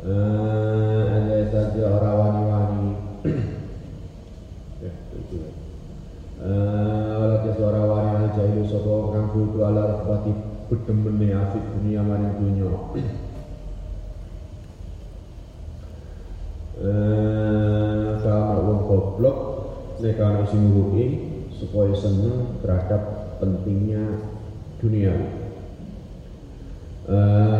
Eh, ada saja orang wani-wani eh, ya eh, itu suara wani jahilu sapa kang kudu ala rahmati bedemene afik dunia maring dunia. eh sama wong goblok nek ana sing nguruki supaya seneng terhadap pentingnya dunia. Uh,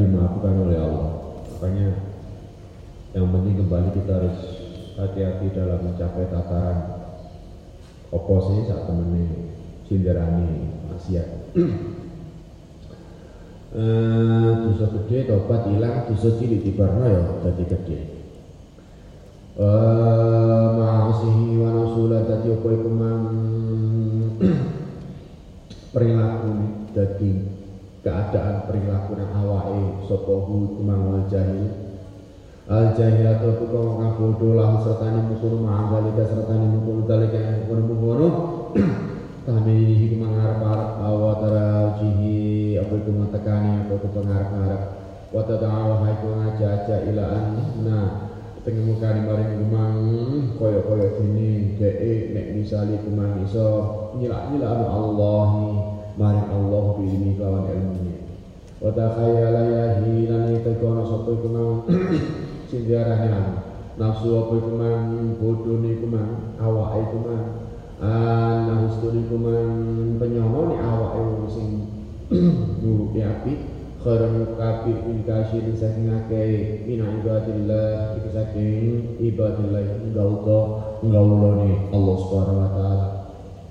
dimaafkan oleh Allah. Makanya yang penting kembali kita harus hati-hati dalam mencapai tataran oposisi saat temennya sindirani maksiat. eh, dosa gede tobat hilang dosa cilik di ya jadi gede. Eh, ma'asihi wa nasulah tadi apa iku perilaku jadi keadaan perilaku yang awai sopohu kumang al jahil al jahil atau kau ngabodo lahu serta ni mukunu ma'azalika serta ni mukunu dalika yang mukunu mukunu kami kumang harap-harap awa tara jihi apa itu mentekani apa itu pengharap-harap wata ta'awa hai ngaja-aja ila anna tengah muka di maring kumang koyo sini de nek misali kumang iso nyilak nyilak Allah maring Allah biilmi kelawan ilmunya. Wa takhayyala yahi lan tekono sapa iku mang sindiarane nafsu apa iku mang bodho niku mang awake iku mang ana usturi iku mang penyono ni awake wong sing nuruti api khairun kafi min kasir saking akeh min ibadillah iku saking ibadillah ngawulo ni Allah Subhanahu wa taala.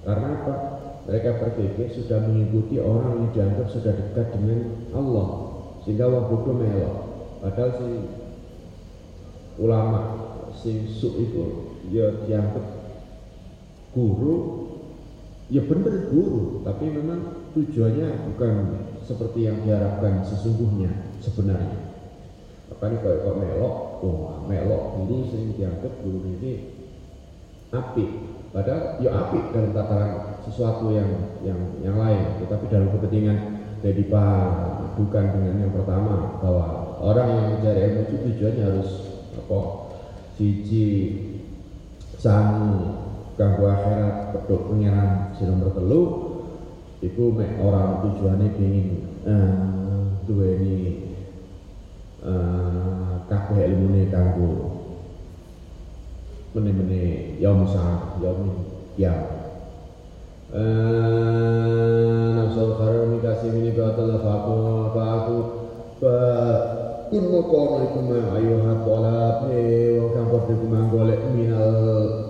Karena apa? Mereka berpikir sudah mengikuti orang yang dianggap sudah dekat dengan Allah sehingga bodoh melok. Padahal si ulama si su itu ya dianggap guru ya benar guru tapi memang tujuannya bukan seperti yang diharapkan sesungguhnya sebenarnya. Makanya kalau kok melok wah melok guru sering dianggap guru ini api padahal ya api dalam tataran sesuatu yang yang yang lain. Tetapi dalam kepentingan jadi bukan dengan yang pertama bahwa orang yang mencari ilmu itu tujuannya harus apa? Siji sang ganggu akhirat peduk pengiran si nomor telu itu mek orang tujuannya ingin uh, dua ini uh, kabeh ilmu kanggo mene-mene yaum sa yaum ya. Nafsul kharam kasih ini batal faku faku fa kun mukono iku ma ayuha talab e wong kang padha golek minal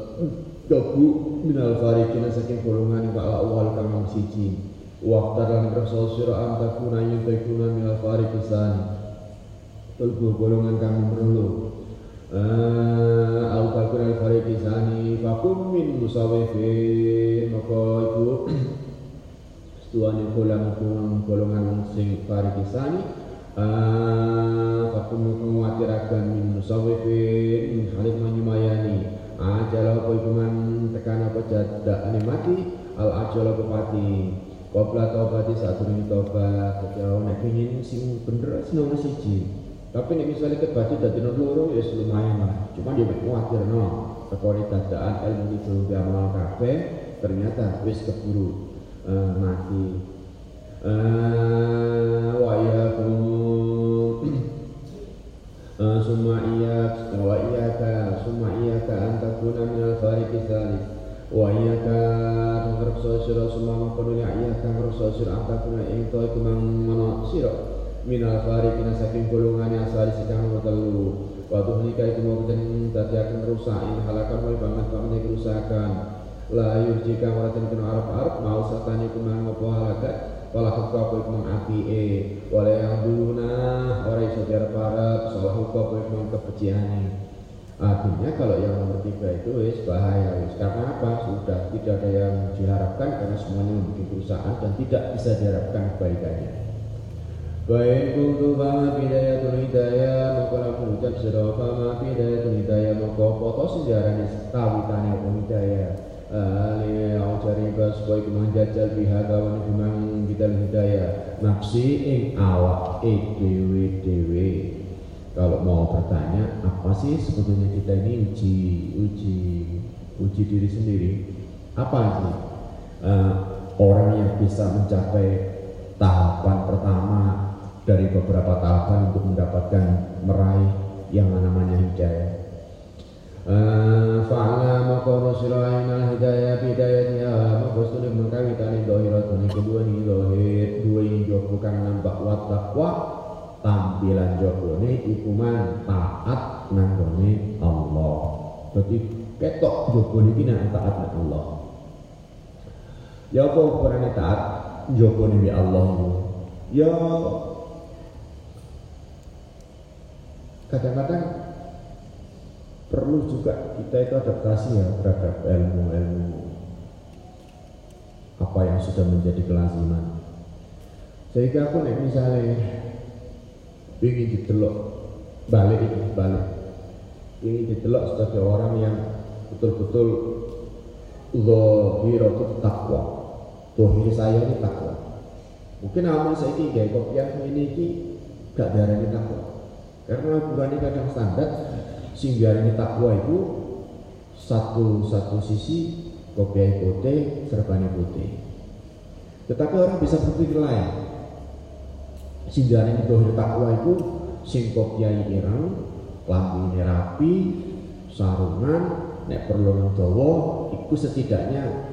dobu minal farikina saking golongan iku awal kang wong siji. Waktu dalam rasul sira am takuna yuntakuna minal farikisan Tulgu golongan kang merulu au takuna al farikisani fakum min musawifin. Maka iku setuane golongan golongan sing parikisani Fakun menguatirakan min musawifin. Min halik menyumayani Ajal apa iku man tekan apa jadak mati Al ajal apa pati. Kopla taubati saat ini taubat Jauh nek ingin sing bener sing nomor siji. Tapi nek misalnya kebaca dadi nomor ya lumayan lah. Cuma dia kuatir no. Sekali dadaan ilmu itu amal kabeh ternyata wis keburu uh, mati. Uh, wa summa iyak wa iyaka summa iyaka an takuna min al fariqi thalith. Wa iyaka ngreksa sira summa mengkono ya iyaka ngreksa sira an takuna ing to iku mang sira min al fariqi saking golongan asal sedang telu wa tuhnika iku mau dadi akan rusak in halakan wal banget banget kerusakan. La yurjika waratin kena arab-arab mau satani kumang apa halakat wala hukwa apa ikmang api e wala yang duluna ora iso diarap-arap salah hukwa apa ikmang kebenciane artinya kalau yang nomor tiga itu wis bahaya wis. Karena apa? Sudah tidak ada yang diharapkan karena semuanya membuat perusahaan dan tidak bisa diharapkan kebaikannya. Baik kuntu fama bidayatul hidayah Maka laku ucap sirah fama bidayatul hidayah Maka foto sejarah ini Tawitanya hidayah Ali aujarika supaya menjajal pihak kawan kumang kita hidayah. Nafsi ing awak e dewe dewe kalau mau bertanya apa sih sebetulnya kita ini uji uji uji diri sendiri? Apa sih uh, orang yang bisa mencapai tahapan pertama dari beberapa tahapan untuk mendapatkan meraih yang namanya hidayah fa'ala maqama siraina hidayah bidayatnya. Maqasud mengkawitani dohiratun kedua ni dohir. Dua ini jopo kang nampak wat takwa tampilan jopo ni ikuman taat nanggone Allah. Berarti ketok jopo ni kina taat nang Allah. Ya apa ukurannya taat? Jopo ni Allah. Ya kadang-kadang perlu juga kita itu adaptasi ya terhadap ilmu-ilmu apa yang sudah menjadi kelaziman sehingga aku nih misalnya ingin ditelok balik ini balik. Ingin ditelok sebagai orang yang betul-betul itu takwa Dohir saya ini takwa mungkin amal saya ini kayak kopiah ini gak darah takwa karena bukan kadang standar sehingga ini takwa itu satu satu sisi kopiah putih serbanya putih. Tetapi orang bisa berpikir lain. Sehingga ini dohir takwa itu sing kopiah irang lampu rapi sarungan nek perlu dawa itu setidaknya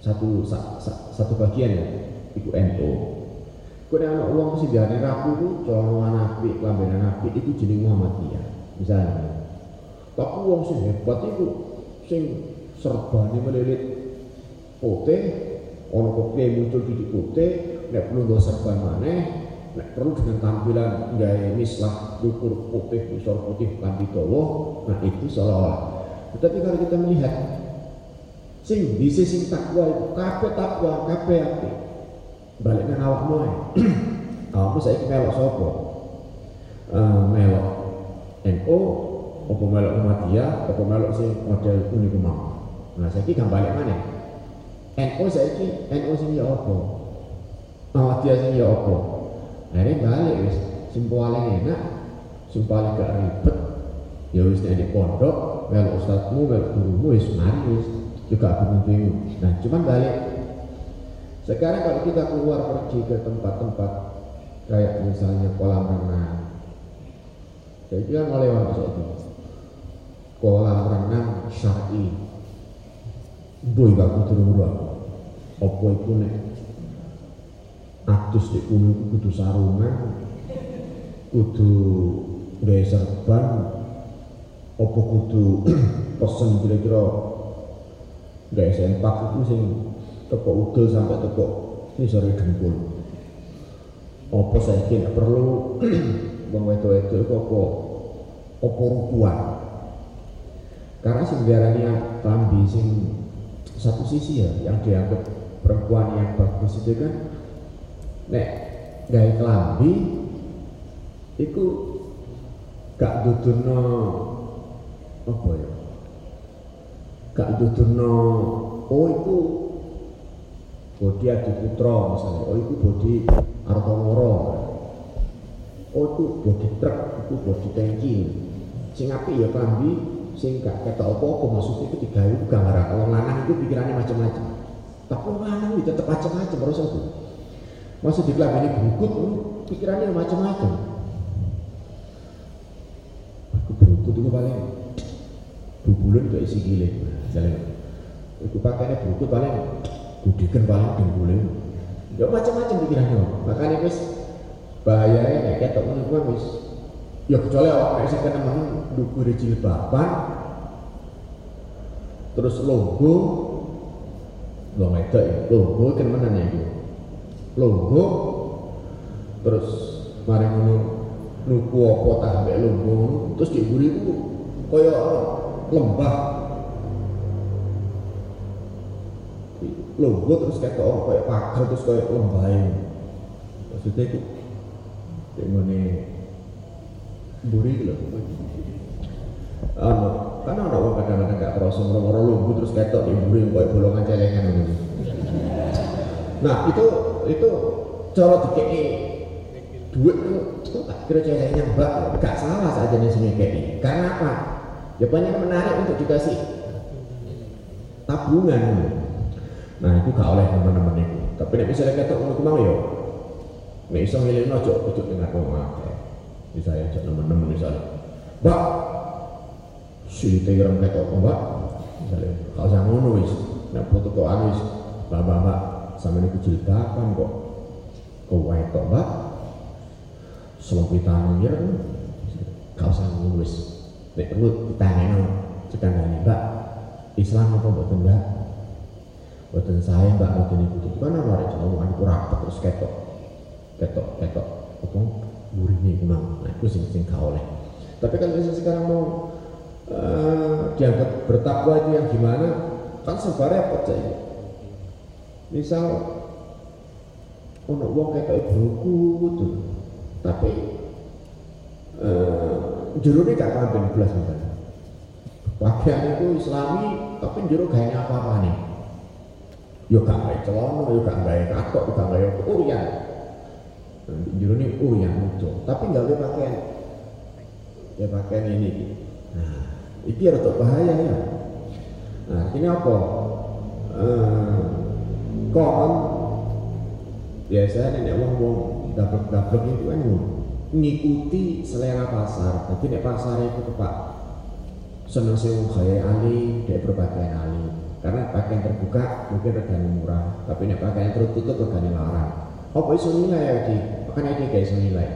satu sa, sa, satu bagian ya itu NO Kau anak uang sih biarnya rapi itu celana nabi, kelambenan nabi itu jenis Muhammadiyah misalnya. Tapi uang sih hebat itu sing serbane melilit putih ono kopi muncul di putih nek perlu nggo serban maneh nek perlu dengan tampilan gaya mislah dukur putih misor putih kanthi dawa nah itu seolah-olah tetapi kalau kita melihat sing bisa sing takwa itu kafe takwa kafe api balik nang awakmu ae awakmu saiki melok sapa? Uh, melok NO apa melok Muhammadiyah apa melok sing model uniku mau? Nah saiki balik mana NO saiki NO sing ya apa? Muhammadiyah sing ya apa? Akhirnya balik wis. Sing paling enak sing paling gak ribet. Ya wis nek pondok melok ustadmu melok gurumu wis mari wis. Juga bingung-bingung nah cuman balik sekarang kalau kita keluar pergi ke tempat-tempat kayak misalnya kolam renang. Saya kira mulai waktu itu kolam renang syar'i. Boy gak kudu nuru aku. Apa itu nek? Atus di kuno kudu sarungan kudu gaya serban apa kudu pesen kira-kira? Gaya sempak itu sing teko udel sampai teko sore dengkul apa saya kira perlu? Wong wedok itu apa? Apa rupuan karena sebenarnya klambi sing satu sisi ya yang dianggap perempuan yang bagus itu kan nek gaya kelambi itu gak duduno apa ya? Gak duduno oh itu bodi adi putra misalnya. Oh itu bodi artomoro oh itu bodi truk itu bodi tangki sing api ya kelambi sing kata apa-apa maksudnya itu tiga itu gambaran kalau lanang itu pikirannya macam-macam. Tapi lanang itu tetap macam-macam harus aku maksud di ini berukut pikirannya macam-macam. Aku berukut itu paling bubulan gak isi gile jalan. Itu pakainya berukut paling budikan paling dengkulin. Ya macam-macam pikirannya makanya wis bahayanya kayak ketok menurut wis. Ya kecuali awak nek sing temen dukur jilbaban terus logo. Lo wedok ya logo kan mana ya itu logo terus mari ngono nuku apa tak ambek logo. Terus diburi ku kaya lembah logo terus kayak orang kayak pagar terus kayak lembah maksudnya itu ngene buri gitu anu karena ada orang kadang-kadang gak kerasa moro-moro lumbu terus ketok di buri kayak bolongan celengan gitu. Nah itu itu cara dikei duit itu tak kira celengan mbak gak salah saja nih sini kayak karena apa? Ya banyak menarik untuk dikasih tabungan nah itu gak oleh teman-teman itu. Tapi nek misalnya ketok ngono mau yo nek iso ngelingno aja kudu dengar wong akeh. Misalnya ajak teman-teman misalnya mbak si tirem ketok mbak. Misalnya kalau saya ngono wis nek foto kok mbak mbak sama ini kejilbaban kok. Kok wetok mbak? Selopitan ya gak usah ngono wis nek perlu ditanyano cekandane mbak Islam apa mboten mbak Buatan saya mbak buatan ibu kan ada Jawa itu rapat terus ketok. Ketok ketok. Apa? Gurihnya memang nah itu sing sing oleh. Tapi kalau misalnya sekarang mau uh, dianggap bertakwa itu yang gimana kan serba repot saja misal ono wong kayak buku itu tapi uh, jeruknya gak kambing belas misalnya pakaian itu islami tapi jeruk kayaknya apa-apa nih yo gak gawe celana, yo gak gawe katok, gak gawe urian. Jero ini urian muncul, tapi boleh pakaian. Ya pakaian ini. Nah, ini rada bahaya ya. Nah, ini apa? Eh, kon biasanya nek wong-wong dablek-dablek itu kan ngikuti selera pasar. Tapi nek pasar itu tepat seneng sing gaya ali, dia berpakaian ali karena pakaian terbuka mungkin regane murah. Tapi nek pakaian tertutup regane larang. Apa iso nilai ya di makanya dia kayak iso nilai.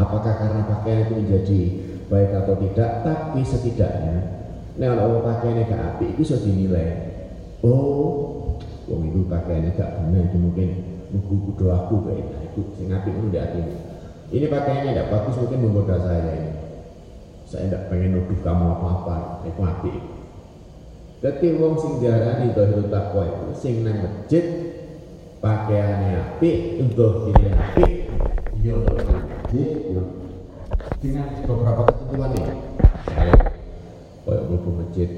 Apakah karena pakaian itu menjadi baik atau tidak? Tapi setidaknya nek kalau pakaiannya gak api itu bisa dinilai. Oh wong itu pakaiannya gak benar itu mungkin nunggu kudu aku kayak nah, itu sing apik itu di hati ini pakaiannya tidak bagus mungkin menggoda saya. Ini saya tidak pengen nuduh kamu apa-apa. Itu apik Ketika wong sing diarani dohir takwa itu sing nang masjid pakaiannya apik untuk ini apik yo masjid yo dengan beberapa ketentuan saya kayak mlebu masjid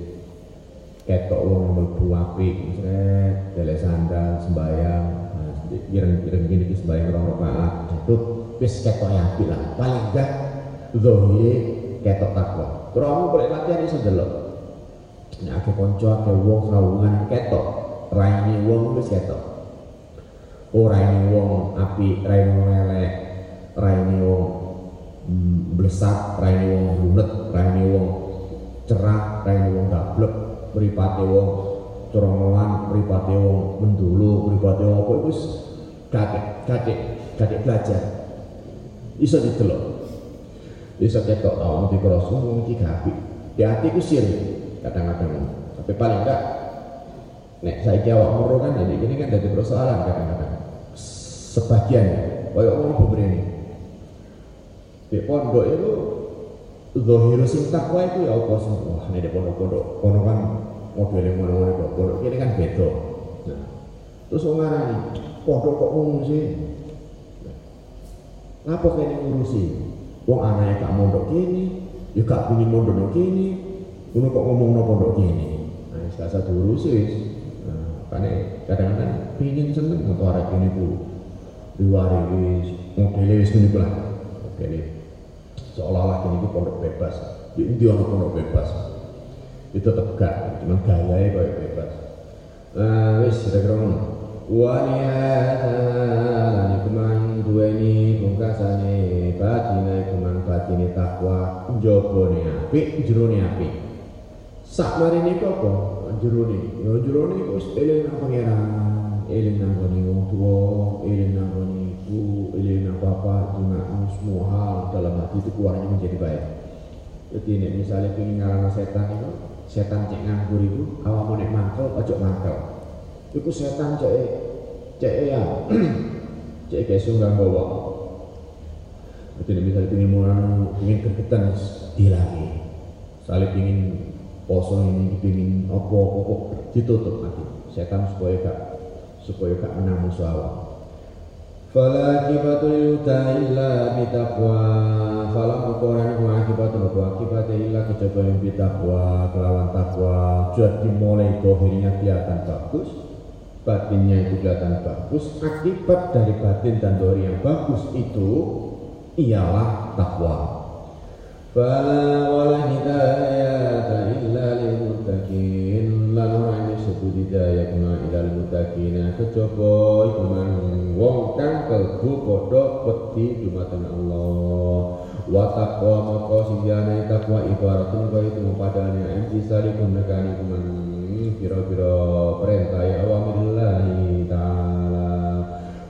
ketok wong mlebu apik sret delek sandal sembayang ireng-ireng gini ki sembayang rong rakaat jatuh wis ketok apik lah. Paling enggak zahire ketok takwa kamu boleh latihan iso delok nek akeh kanca akeh wong sawungan ketok. Raine wong wis ketok. Ora ini wong apik raine wong elek raine wong Hmm, blesat raine wong rumet raine wong cerah raine wong gablek mripate wong cerongolan mripate wong mendulu mripate wong apa wis kakek kakek kakek belajar. Iso didelok. Iso ketok awak di kroso wong iki gapi di hati ku kadang-kadang tapi paling enggak nek saiki awak moro kan jadi ini kan dari persoalan kadang-kadang sebagian koyo wong beberene di pondok itu Zohir sing takwa itu ya apa sih? Wah, ini di pondok-pondok, pondok kan modelnya mana-mana. Pondok ini kan beda. Nah, terus orang ngarani, pondok kok ngomong sih? Nah, kene ngurusi? Wong anaknya gak mondok kini, ya gak pingin mondok kini, ngono kok ngomong no pondok kini. Nah, gak satu urusi wis. Nah, kadang-kadang pingin seneng atau arek ini ku diwari wis. Modelnya wis ngene lah. Modelnya seolah-olah ini itu pondok bebas. Di India ono pondok bebas? Itu tegak cuma gaya kayak bebas. Nah wis kira-kira ngono. Waliyatan iku mang duweni pungkasane batine iku mang batine takwa njobone apik jerone apik sak iku apa? Jerone yo jerone iku wis eling nang pangeran eling nang gone wong tuwa eling nang gone ibu eling nang bapak cuma semua hal dalam hati itu keluarnya menjadi baik. Jadi ini misalnya ingin ngarana setan itu setan cek nganggur itu awak mau nek mangkel ojo mangkel. Itu setan cek cek ya. Cek kayak sunggang bawa jadi misalnya ingin mau ingin kegetan dilangi saling ingin poso ini ingin opo opo ditutup nanti setan supaya gak supaya gak menang musuh awak. Fala akibatul yuta illa bitaqwa. Fala mukoran ku akibatul ku akibat illa kejaba yang bitaqwa Kelawan takwa Jadi mulai dohirnya kelihatan bagus Batinnya itu kelihatan bagus. Akibat dari batin dan dohir yang bagus itu Ialah takwa Fala wala hidayata illa muttaqina Kejaba iku wong kang kalbu padha wedi dumateng Allah. Wa taqwa maka sing diane takwa ibaratun kaya itu padane anti salikun nekani kuman pira-pira perintah ya awamillahi taala.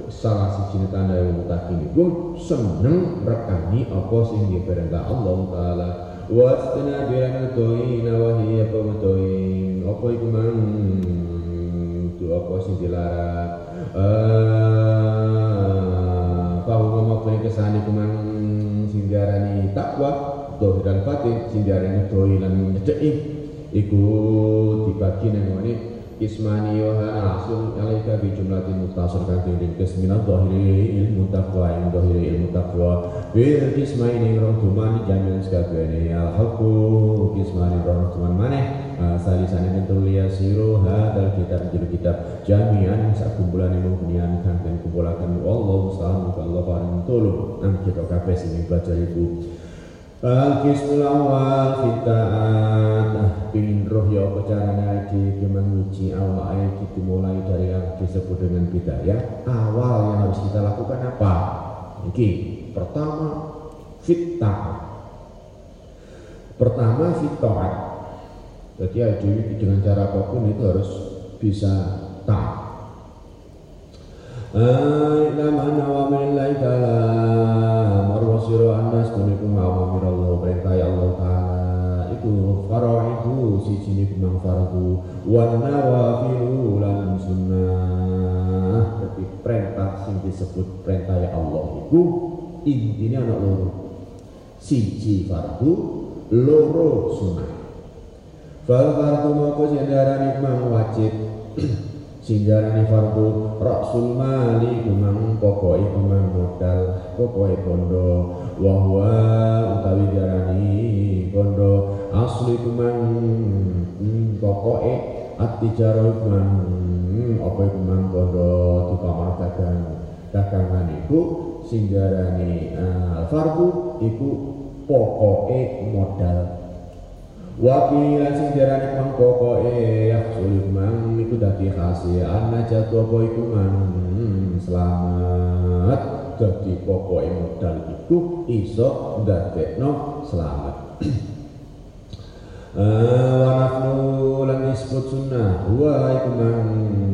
Salah siji tanda yang mutakin iku seneng rekani apa sing diperintah Allah taala. Wa astana bilan toina wa hiya apa iku itu apa sing dilarang? Bahwa maupun kesani kumang sindiarani takwa dohir dan batin sindiarani dohir dan nyedeki iku dibagi nang ngene ismani yohan asul alaika bi jumlatin mutasir kan tinggi kesminan dohiri ilmu takwa ilmu dohiri ilmu takwa. Bil ismaini rong tuman jamin sekabene al haqqu ismani rong tuman maneh salisane tentu liya siru hadal kitab jil kitab jami'an sak kumpulan ilmu kunian kangen kumpulakan Allah mustahil muka Allah paling tolong nang kita kabeh sing baca ibu. Al-Qismul awal nah, Pingin roh ya apa caranya di menguji awal ayat itu mulai dari yang disebut dengan bidayah Awal yang harus kita lakukan apa? Ini pertama fitah. Pertama fitaat Jadi ya, dengan cara apa pun itu harus bisa taat. Ilama nawamillahi ta'ala Marwasiru annas. Kunikum awamir Allah Perintah Allah ta'ala. Itu itu faraidu siji niku mang fardu wan nawafilu lan sunnah. Dadi perintah sing disebut perintah ya Allah iku intine ana loro. Siji fardu loro sunnah fal fardu moko sing diarani mang wajib. Sing diarani fardu rasul mali kumang pokoke kumang modal pokoke bondo. Wa huwa utawi diarani bondo. Asli kumang hmm, pokoke at-tijarah kumang hmm, apa iku mang bondo tukang dagang dagangan iku sing diarani uh, fardu iku pokoke modal Wapi lan sing diarani mang pokoke yahsul mang iku dadi khasi ana jatuh apa iku mang hmm, selamat. Dadi pokoke modal iku iso ndadekno selamat. Uh, wa nafnu lan disebut sunnah. Wa iku mang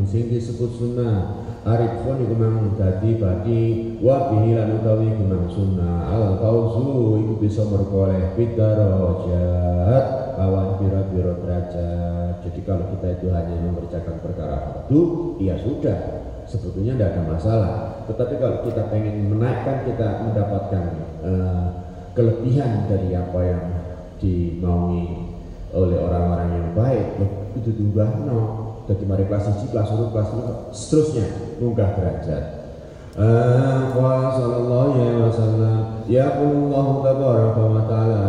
sing disebut sunnah. Arifun iku mang dadi badi. Wa lan utawi iku sunnah. Al fauzu iku bisa merkoleh bidarajat kawan biro-biro derajat. Jadi kalau kita itu hanya mengerjakan perkara fardu ya sudah. Sebetulnya tidak ada masalah. Tetapi kalau kita pengen menaikkan kita mendapatkan uh, kelebihan dari apa yang dimaui oleh orang-orang yang baik itu diubah no jadi mari kelas siji kelas satu kelas dua seterusnya munggah derajat. Uh, wa sallallahu alaihi ya Allah tabaraka wa taala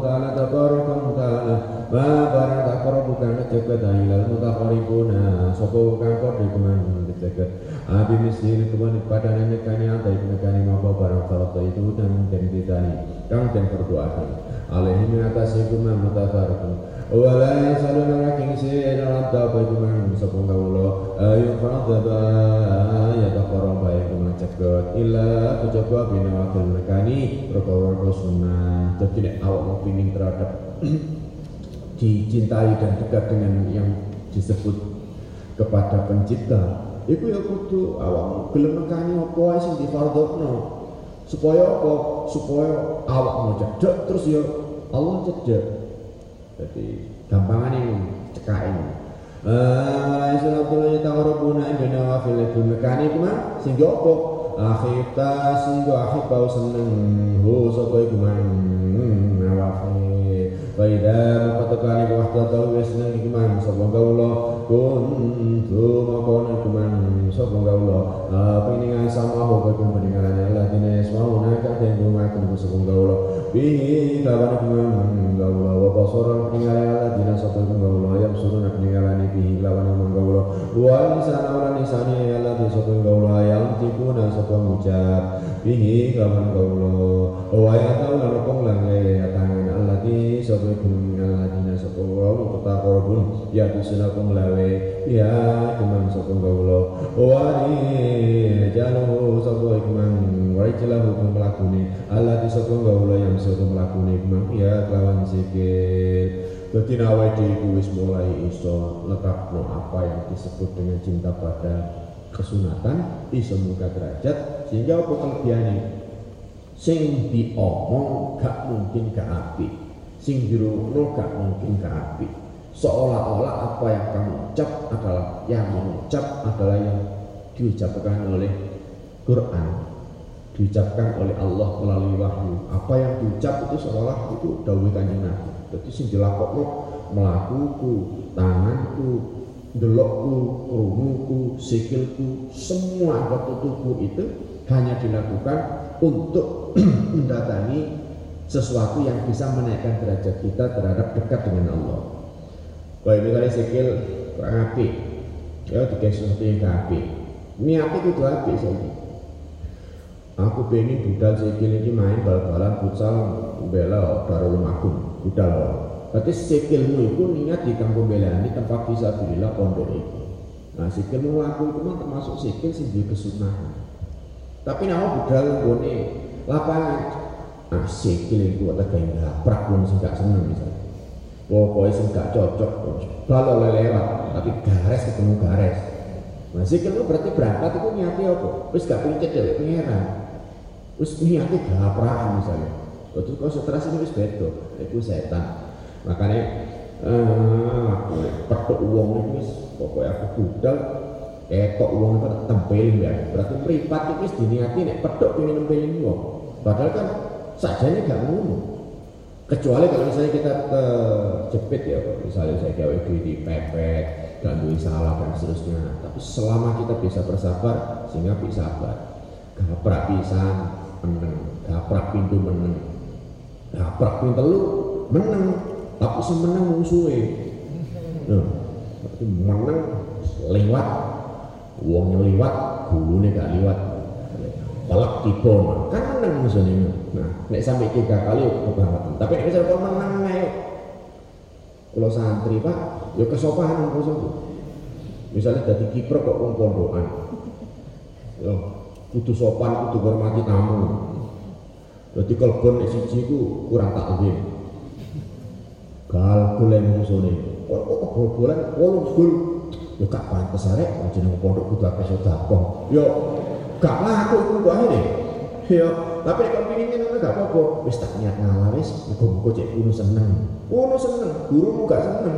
taala tabaraka wa taala. Ma barang tak karo bukan ngeceket Hilal mutakaribuna Sopo kang kode kuman ngeceket Abi misli kuman pada nenekani Antai penekani mapa barang farata itu Dan den ditani Kang den berdoakan Alaihi mengatasi kuman mutakaribun Wala yasaluna raking si dalam tapa kuman Sopo kaulo Ayu faradaba Ya ceket Illa kucoba bina wakil nekani Rokawar sunnah. Jadi awak mau pining terhadap dicintai dan dekat dengan yang disebut kepada pencipta itu ya kudu awak gelem nekani apa wae sing difardhokno. Supaya apa? Supaya awak mau cedek terus ya Allah cedek jadi gampangan ini cekain Mulai sunatullah tawarubuna indana wa fil nekani ku mah sehingga apa akhita sehingga akhir bau seneng. Ho sapa iku mah nawafil Faida makatakani waktu tahu wesna iman sapa gaula kuntu makon iman sapa gaula apa ini sama ho ka kun peninggalan Allah dina yasmauna ka den rumah kun sapa gaula bihi kawan iman gaula wa basara peninggalan Allah. Dina sapa gaula yang suruh nak peninggalan bihi lawan iman gaula wa lisana wa dina sapa yang tikuna sapa gaula wa ya minal bisunakum lawe ya kumang sapa kawula wa jalu sapa ikum wa ijlahu kum lakune Allah di sapa kawula yang sapa lakune kumang ya kelawan sikit. Jadi nawa iku wis mulai iso lekapno apa yang disebut dengan cinta pada kesunatan iso muka derajat sehingga apa kelebihannya? Sing diomong gak mungkin gak api sing dirungokno gak mungkin ke api seolah-olah apa yang kamu ucap adalah yang mengucap adalah yang diucapkan oleh Quran. Diucapkan oleh Allah melalui wahyu. Apa yang diucap itu seolah itu dawuh kanjeng Nabi. Jadi sing dilakokno melakuku tanganku delokku krunguku sikilku semua anggota tubuh itu hanya dilakukan untuk mendatangi sesuatu yang bisa menaikkan derajat kita terhadap dekat dengan Allah. Kalau ini kali sikil kurang api, ya tiga sesuatu yang api. Niatnya itu api saja. Aku pengen budal sikil ini main bal-balan futsal bela darul makum budal. Berarti sikilmu itu niat di kampung bela ini tempat bisa bila pondok itu. Nah sikilmu laku itu termasuk sikil sih di kesunahan. Tapi nama budal bone lapangan asik kile iku kok tegain gaprak wong sing gak seneng misalnya pokoknya sing gak cocok. Kalau lewat tapi gares ketemu gares nah sikil itu berarti berangkat itu niatnya apa? Terus gak punya cedek pengeran. Wis niate gapraan misalnya. Terus konsentrasi ini wis beda. Itu setan. Makanya eh aku petuk uang itu pokoknya aku budal ketok uang itu tempelin ya. Berarti meripat itu wis diniati nek petuk pengen nempelin uang padahal kan sajanya gak ngono. Kecuali kalau misalnya kita kejepit ya misalnya saya gawe di pepet dan duit salah dan seterusnya. Tapi selama kita bisa bersabar sehingga bisa sabar. Gaprak pisan meneng. Gaprak pintu meneng. Gaprak pintu lu meneng. Tapi si meneng musuhe nah, tapi meneng lewat. Uangnya lewat gulune gak lewat balak tiba. Kan menang musuhnya nah nek sampai tiga kali kebangetan tapi nek misalnya kalau menang ayo kalau santri pak ya kesopanan musuh misalnya jadi kiper kok wong pondokan. Yo kudu sopan kudu hormati tamu. Jadi kalbon nek siji ku kurang taklim gal kulen musuhnya kok kok bol-bolan wolong gol ya gak pantes arek jeneng pondok kudu akeh sedekah. Yo gak laku iku kok akhirnya ya tapi kalau pingin ngono gak apa-apa. Wis tak niat ngalah wis. Muga-muga cek kuno seneng. Kuno seneng gurumu gak seneng.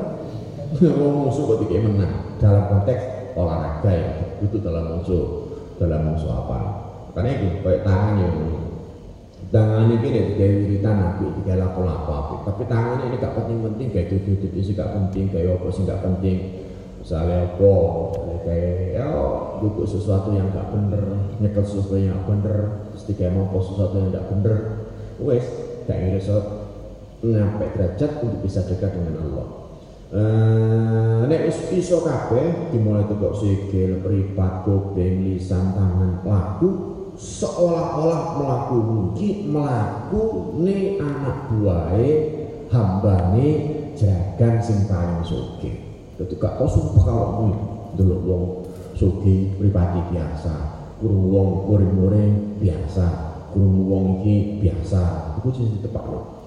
Wong musuh kok dikek menang. Dalam konteks olahraga ya itu dalam musuh dalam musuh apa? Karena itu kayak tangan ya tangan ini nih tiga wiritan api tiga lapo-lapo api tapi tangannya ini gak penting-penting kayak tutup itu gak penting kayak apa sih gak penting misalnya apa kayak ya buku sesuatu yang gak bener nyekel sesuatu yang gak bener terus kayak mau sesuatu yang gak bener wes kayak iso nyampe derajat untuk bisa dekat dengan Allah. Uh, nek wis iso dimulai kok sikil, mripat, kuping, lisan, tangan, laku seolah-olah melaku iki melaku ne anak buahe hambane jagan sing paling sugih gak tau sumpah kalau dulu wong sugi pribadi biasa. Kurung wong muring-muring biasa. Kurung wong iki biasa. Itu sih tepat loh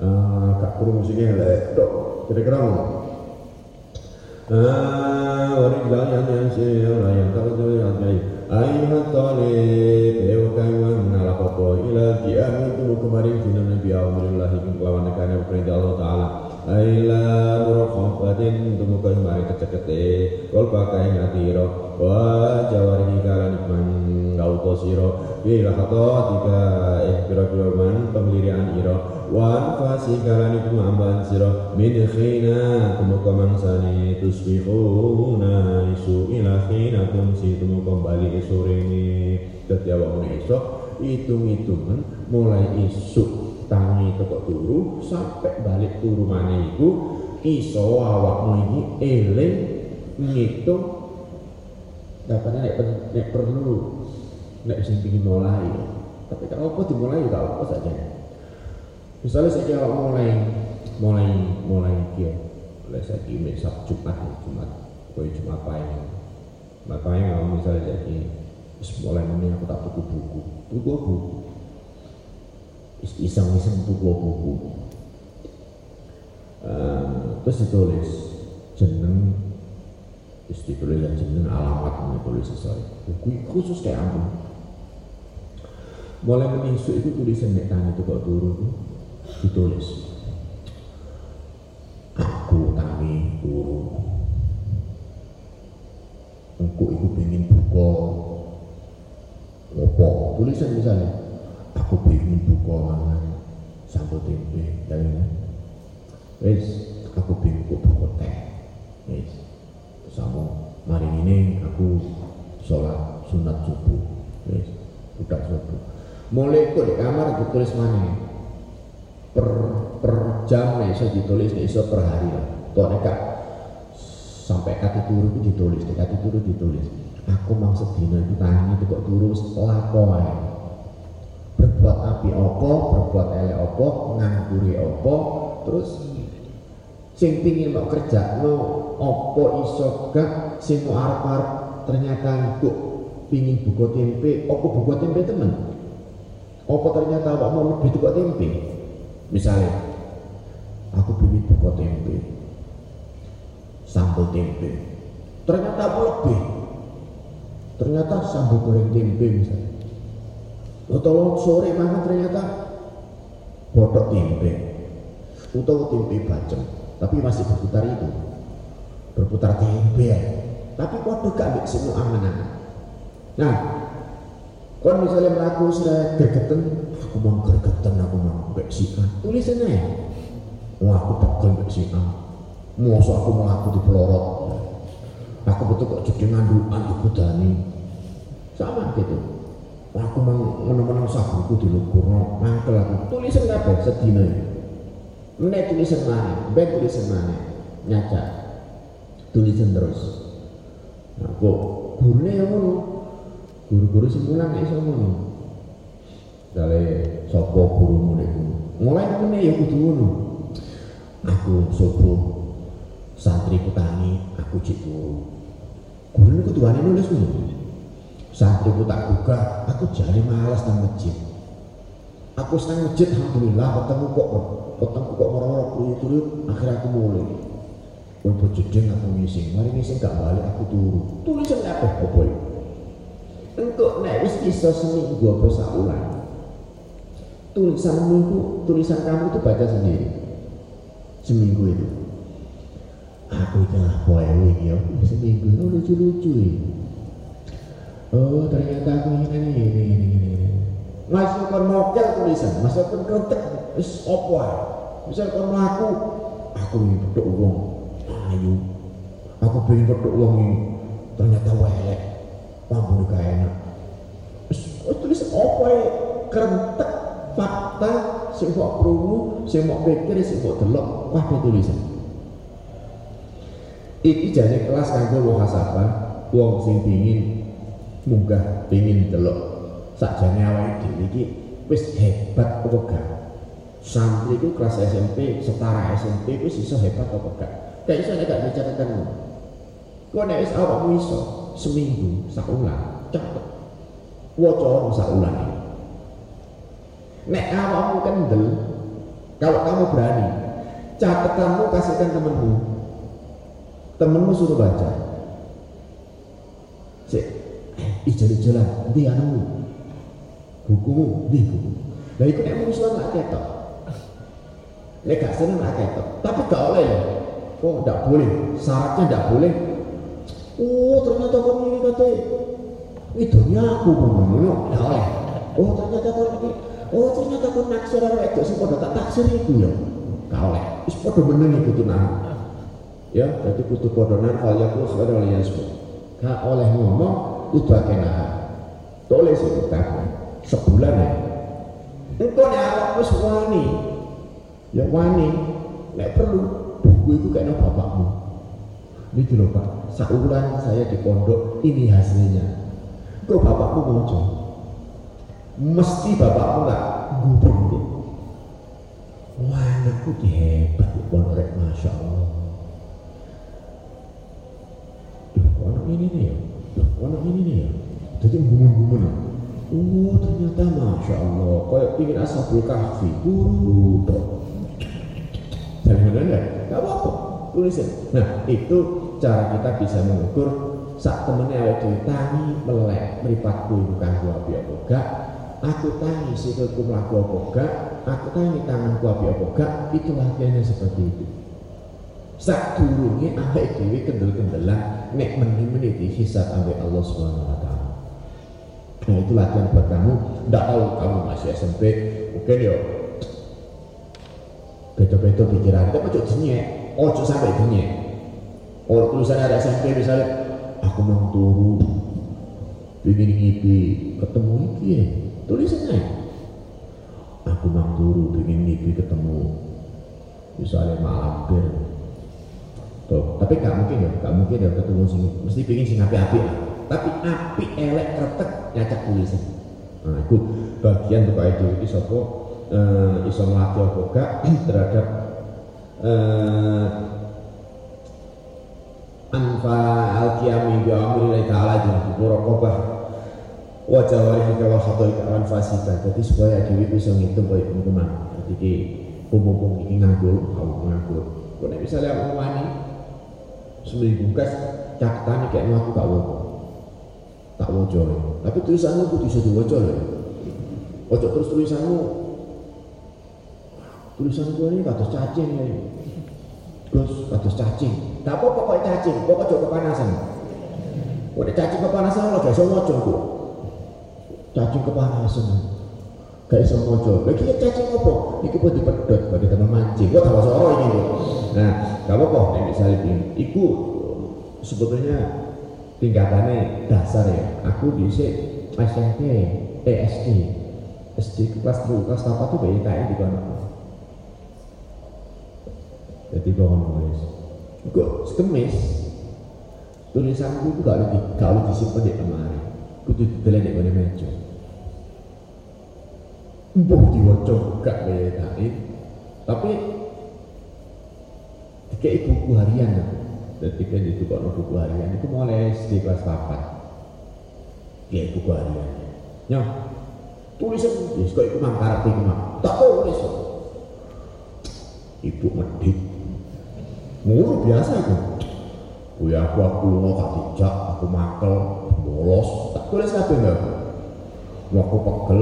uh, gak kurung musiknya lek. Dok kira-kira Ah, yang yang orang yang tu yang jai. Ayat talib, ewa kaiwan nalapopo ila kiamat tu kemarin. Sini nabi Allah lawan negara perintah Allah Taala. Aila murokhofatin tumuka mari kecekete. Kol pakai ngatiro Wa jawari kala nikman Gauto siro. Bila hato tiga eh pira-pira man Pemilirian iro. Wa anfasi kala nikman amban siro. Min khina tumuka mangsani Tusbihuna isu. Ila khina Tumsi tumuka bali isu rini Setiap waktu isu Hitung-hitungan mulai isu tangi teko turu sampai balik turu mana itu iso awakmu ini eling ngitung. Dapatnya nek, nek perlu nek sing pingin mulai. Tapi kalau apa dimulai juga apa saja. Misalnya saya awak mulai mulai mulai dia. Oleh saya kini sab Jumat Jumat koi Jumat payung Jumat kalau misalnya jadi mulai ini aku tak buku buku. Buku buku iseng-iseng tuku buku uh, terus ditulis jeneng terus ditulis jeneng alamat tulis sesuai buku khusus kayak apa? Mulai menisuk itu tulisan nek tangan itu kok turun ditulis. Aku tangi turun. Engkau itu pengen buka. Ngopo tulisan misalnya aku pengen buka mangan sambal tempe dari wes aku pengen buka teh. Wes sama mari ini aku sholat sunat subuh. Wes udah subuh. Mulai kok di kamar ditulis mana per per jam nih saya ditulis nih so per hari lah. Tuh kak sampai kati turu itu ditulis kati turu ditulis. Aku maksud dino itu tanya itu kok turu? Laporan berbuat api opo, berbuat elek opo, ngangkuri opo, terus sing pingin mau kerja mau opo iso gak sing mau arep-arep ternyata kok pingin buka tempe, opo buka tempe temen. Opo ternyata awak mau lebih buka tempe. Misalnya, aku pingin buka tempe, sambal tempe. Ternyata aku lebih. Ternyata sambal goreng tempe misalnya utawa sore mangan ternyata botok tempe utawa tempe bacem tapi masih berputar itu. Berputar tempe ya. Tapi kode gak ambek semua angan nah kon misalnya melaku saya gergeten aku mau gergeten aku mau mbek sikan tulisan aja wah aku pegel sikan masa aku melaku di pelorot. Aku betul kok jadi ngandukan ibu Dani sama gitu aku mau menang-menang sabuku di lukur mangkel aku. Tulisan apa? Sedina ini tulisan mana? Baik tulisan mana? Nyaca. Tulisan terus. Nah kok gurunya yang ngono? Guru-guru semulang iso ngono. Dari sopo gurumu niku mulai ngene ya kudu ngono. Aku subuh santri kutangi aku cik guru. Guru niku tuane nulis ngono Saat itu tak buka, aku jadi malas nang masjid. Aku senang masjid, alhamdulillah, ketemu kok, ketemu kok orang-orang kulit-kulit, akhirnya aku mulai. Untuk jedeng aku ngising, mari ngising gak balik, aku turu. Tulisan apa, boy? Engkau nek wis iso seminggu apa saulan. Tulisanmu itu, tulisan kamu itu baca sendiri. Seminggu itu. Aku itu lah boy, ya, seminggu itu lucu-lucu ya oh ternyata aku ini ini ini ini ini. Masukkan mokel tulisan. Masukkan kontek wis opo ae misal kon mlaku. Aku ingin pedok wong. Ayu. Aku pengen pedok wong ini. Ternyata welek. Pambune gak enak. Wis tulis opo ae kerentek fakta sing kok krungu sing mau pikir sing kok delok. Kabeh tulisan. Iki jane kelas kanggo muhasabah wong sing pingin munggah pingin delok. Sakjane awake dhewe iki wis hebat apa gak? Santri itu kelas SMP setara SMP wis iso hebat apa gak? Gak iso nek gak catatan kok nek wis awakmu iso seminggu saulan cepet waca saulan nek awakmu kendel kalau kamu berani catatanmu kasihkan temenmu. Temenmu suruh baca ijalan-ijalan di anu buku di buku. Nah itu nek manusia nggak ketok. Nek gak seneng nggak ketok. Tapi gak oleh ya. Oh tidak boleh. Syaratnya tidak boleh. Oh ternyata kamu ini kata idolnya aku ngomongnya tidak oleh. Oh ternyata kamu ini oh ternyata kamu naksir orang itu pada tak taksir itu ya gak oleh. Is pada meneng itu tuh ya jadi kutu podonan kalau ya aku sudah oleh gak oleh ngomong utbakena tulis itu kitabnya sebulan ya. Engkau nih awak wis wani. Ya wani. Nek perlu buku itu kayak bapakmu. Ini loh pak. Saulan saya di pondok ini hasilnya. Kok bapakmu muncul. Mesti bapakmu gak gubung tuh wah anakku hebat di pondok masya Allah. Duh, ini nih ya anak ini nih ya? Jadi gumun-gumun oh ternyata masya Allah. Kayak ingin asabul kahfi guru toh jangan ada nggak apa-apa. Tulisin nah itu cara kita bisa mengukur saat temennya awet dhewe tangi melek mripatku bukan gua api apa gak. Aku tangi sikilku mlaku apa gak. Aku tangi tanganku api apa gak. Itu latihannya seperti itu. Sak durunge awake dhewe kendel-kendelan nek meni-meni dihisab ambek Allah Subhanahu wa taala. Nah, itu latihan buat kamu. Tidak tahu kamu masih SMP, mungkin yo beda-beda pikiran. Tapi ojo jenyek, ojo sampai jenyek. Oh, tulisan ada SMP misalnya, aku mau turu, ingin ngipi, ketemu iki ya, tulisannya. Aku mau turu, ingin ngipi ketemu, misalnya mampir, Tuh, tapi gak mungkin ya, gak mungkin ya ketemu sing mesti pingin sing api-api. Tapi api elek kretek nyacak tulisan. Nah, itu bagian untuk itu itu sopo uh, iso gak terhadap uh, anfa al-qiyami bi amri ta'ala di muraqabah. Wa jawarihi kalau satu kawan fasika jadi supaya dewi bisa ngitung baik teman jadi kumpul-kumpul ini nganggur kamu nganggur. Kalau misalnya mau wani seminggu kas catatan kayak aku gak wopo tak wojo tapi tulisannya aku bisa diwaca loh ojo terus tulisanmu. Tulisan gue ini kados cacing ya Gus kados cacing. Tak apa pokoknya cacing. Pokoknya ojo kepanasan. Udah cacing kepanasan lo gak iso mojo kok cacing kepanasan gak iso mojo lagi cacing apa? Iki pun dipedot bagi teman mancing. Gua tahu soro ini loh nah gak apa-apa nih misalnya iku sebetulnya tingkatannya dasar ya. Aku di SMP eh SD SD kelas 2 kelas apa tuh bayi kayak di mana jadi bangun nulis kok sekemis? Tulisanku itu gak lebih disimpan di lemari kudu didelen di meja Mbok diwaca gak bayi tapi kayak buku harian aku ketika itu kok buku harian itu mulai SD kelas 4 kayak buku harian. Ya tulisan ya kok itu mangkarat itu mah tak tulis ibu medit mulu biasa itu ya aku aku lunga gak dijak aku makel bolos. Tak tulis kabeh enggak aku pegel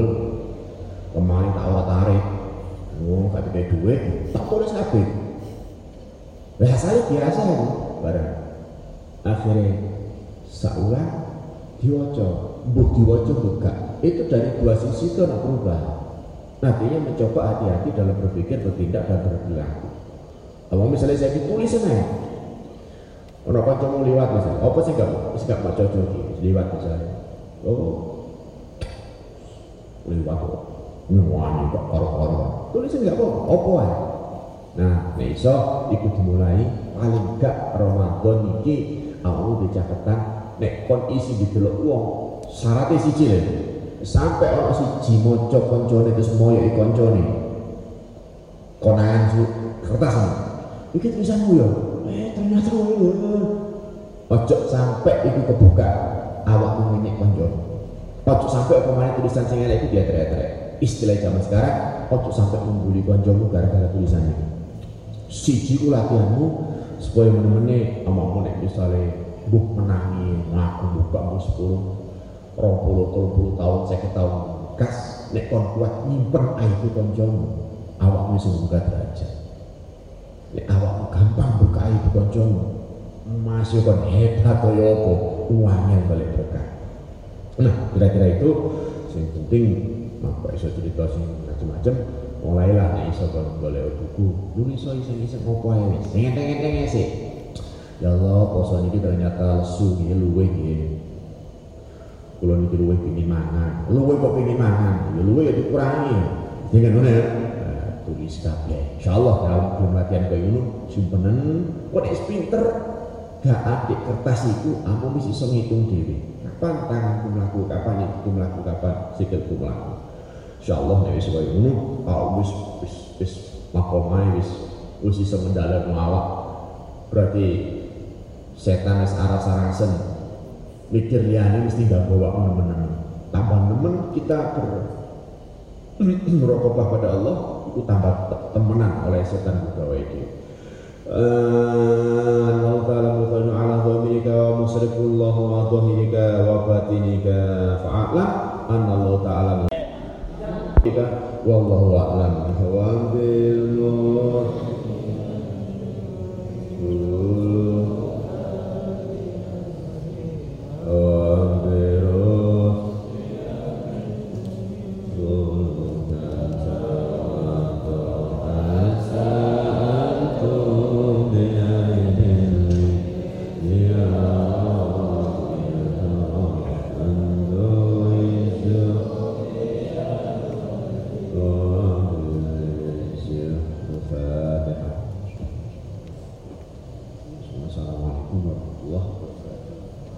kemarin tak awat tarik. Oh gak ada duit. Tak tulis kabeh saya biasa itu bareng akhirnya saulah diwaca. Buh diwaca buka itu dari dua sisi itu nak berubah. Artinya mencoba hati-hati dalam berpikir bertindak dan berperilaku. Kalau misalnya saya ditulis ya Orang kancamu lewat misalnya, apa sih gak sih gak mau cocok lewat misalnya. Oh, lewat kok. Nyuwani kok karo-karo. Tulisin gak apa, apa ya. Nah, iso iku dimulai paling gak Ramadan iki awakmu dicaketan nek kon isi didelok wong syaratnya siji lho. Sampai orang siji maca kancane terus moyo iki kancane. Konangan kertas. Iki tulisanmu ya eh ternyata ojo sampai itu kebuka awak mengenyek konjo ojo sampai kemarin tulisan sing itu dia teriak-teriak istilah zaman sekarang ojo sampai membuli konjomu gara-gara tulisannya siji latihanmu supaya menemani mau nek misalnya buh menangi ngaku buka mu sepuluh rong puluh puluh tahun saya tahun kas nek kon kuat nyimpen air konjomu awak bisa buka derajat Nek awakmu gampang berkah ibu kancamu. Masih kon hebat kaya apa? Uangnya balik berkah. Nah, kira-kira itu yang penting apa iso cerita sing macam-macam mulailah nek iso kon boleh buku. Lu iso iseng-iseng opo ae wis? Enteng-enteng sih ya Allah poso niki ternyata lesu nggih luwih nggih. Kula niki luwih pengin mangan. Luwih kok pengin mangan? Ya luwih ya dikurangi. Jangan ngono ya tulis kabeh. Insyaallah dalam belum latihan kayak ngono simpenan kok nek pinter gak adik kertas itu aku bisa iso ngitung dhewe. Kapan tanganku mlaku kapan iku mlaku kapan sikilku mlaku insyaallah nek wis koyo ngono aku wis wis wis makomai wis wis iso mendalam awak berarti setan wis arah sarasen mikir liyane mesti gak bawa nemen-nemen. Tambah nemen kita ber merokoklah pada Allah itu tambah temenan oleh setan pegawai itu Allah ta'ala mutanu ala dhamirika wa musrifullah wa dhahirika wa batinika fa'alam Allah ta'ala kita. Wallahu a'lam. Bishawab Oh.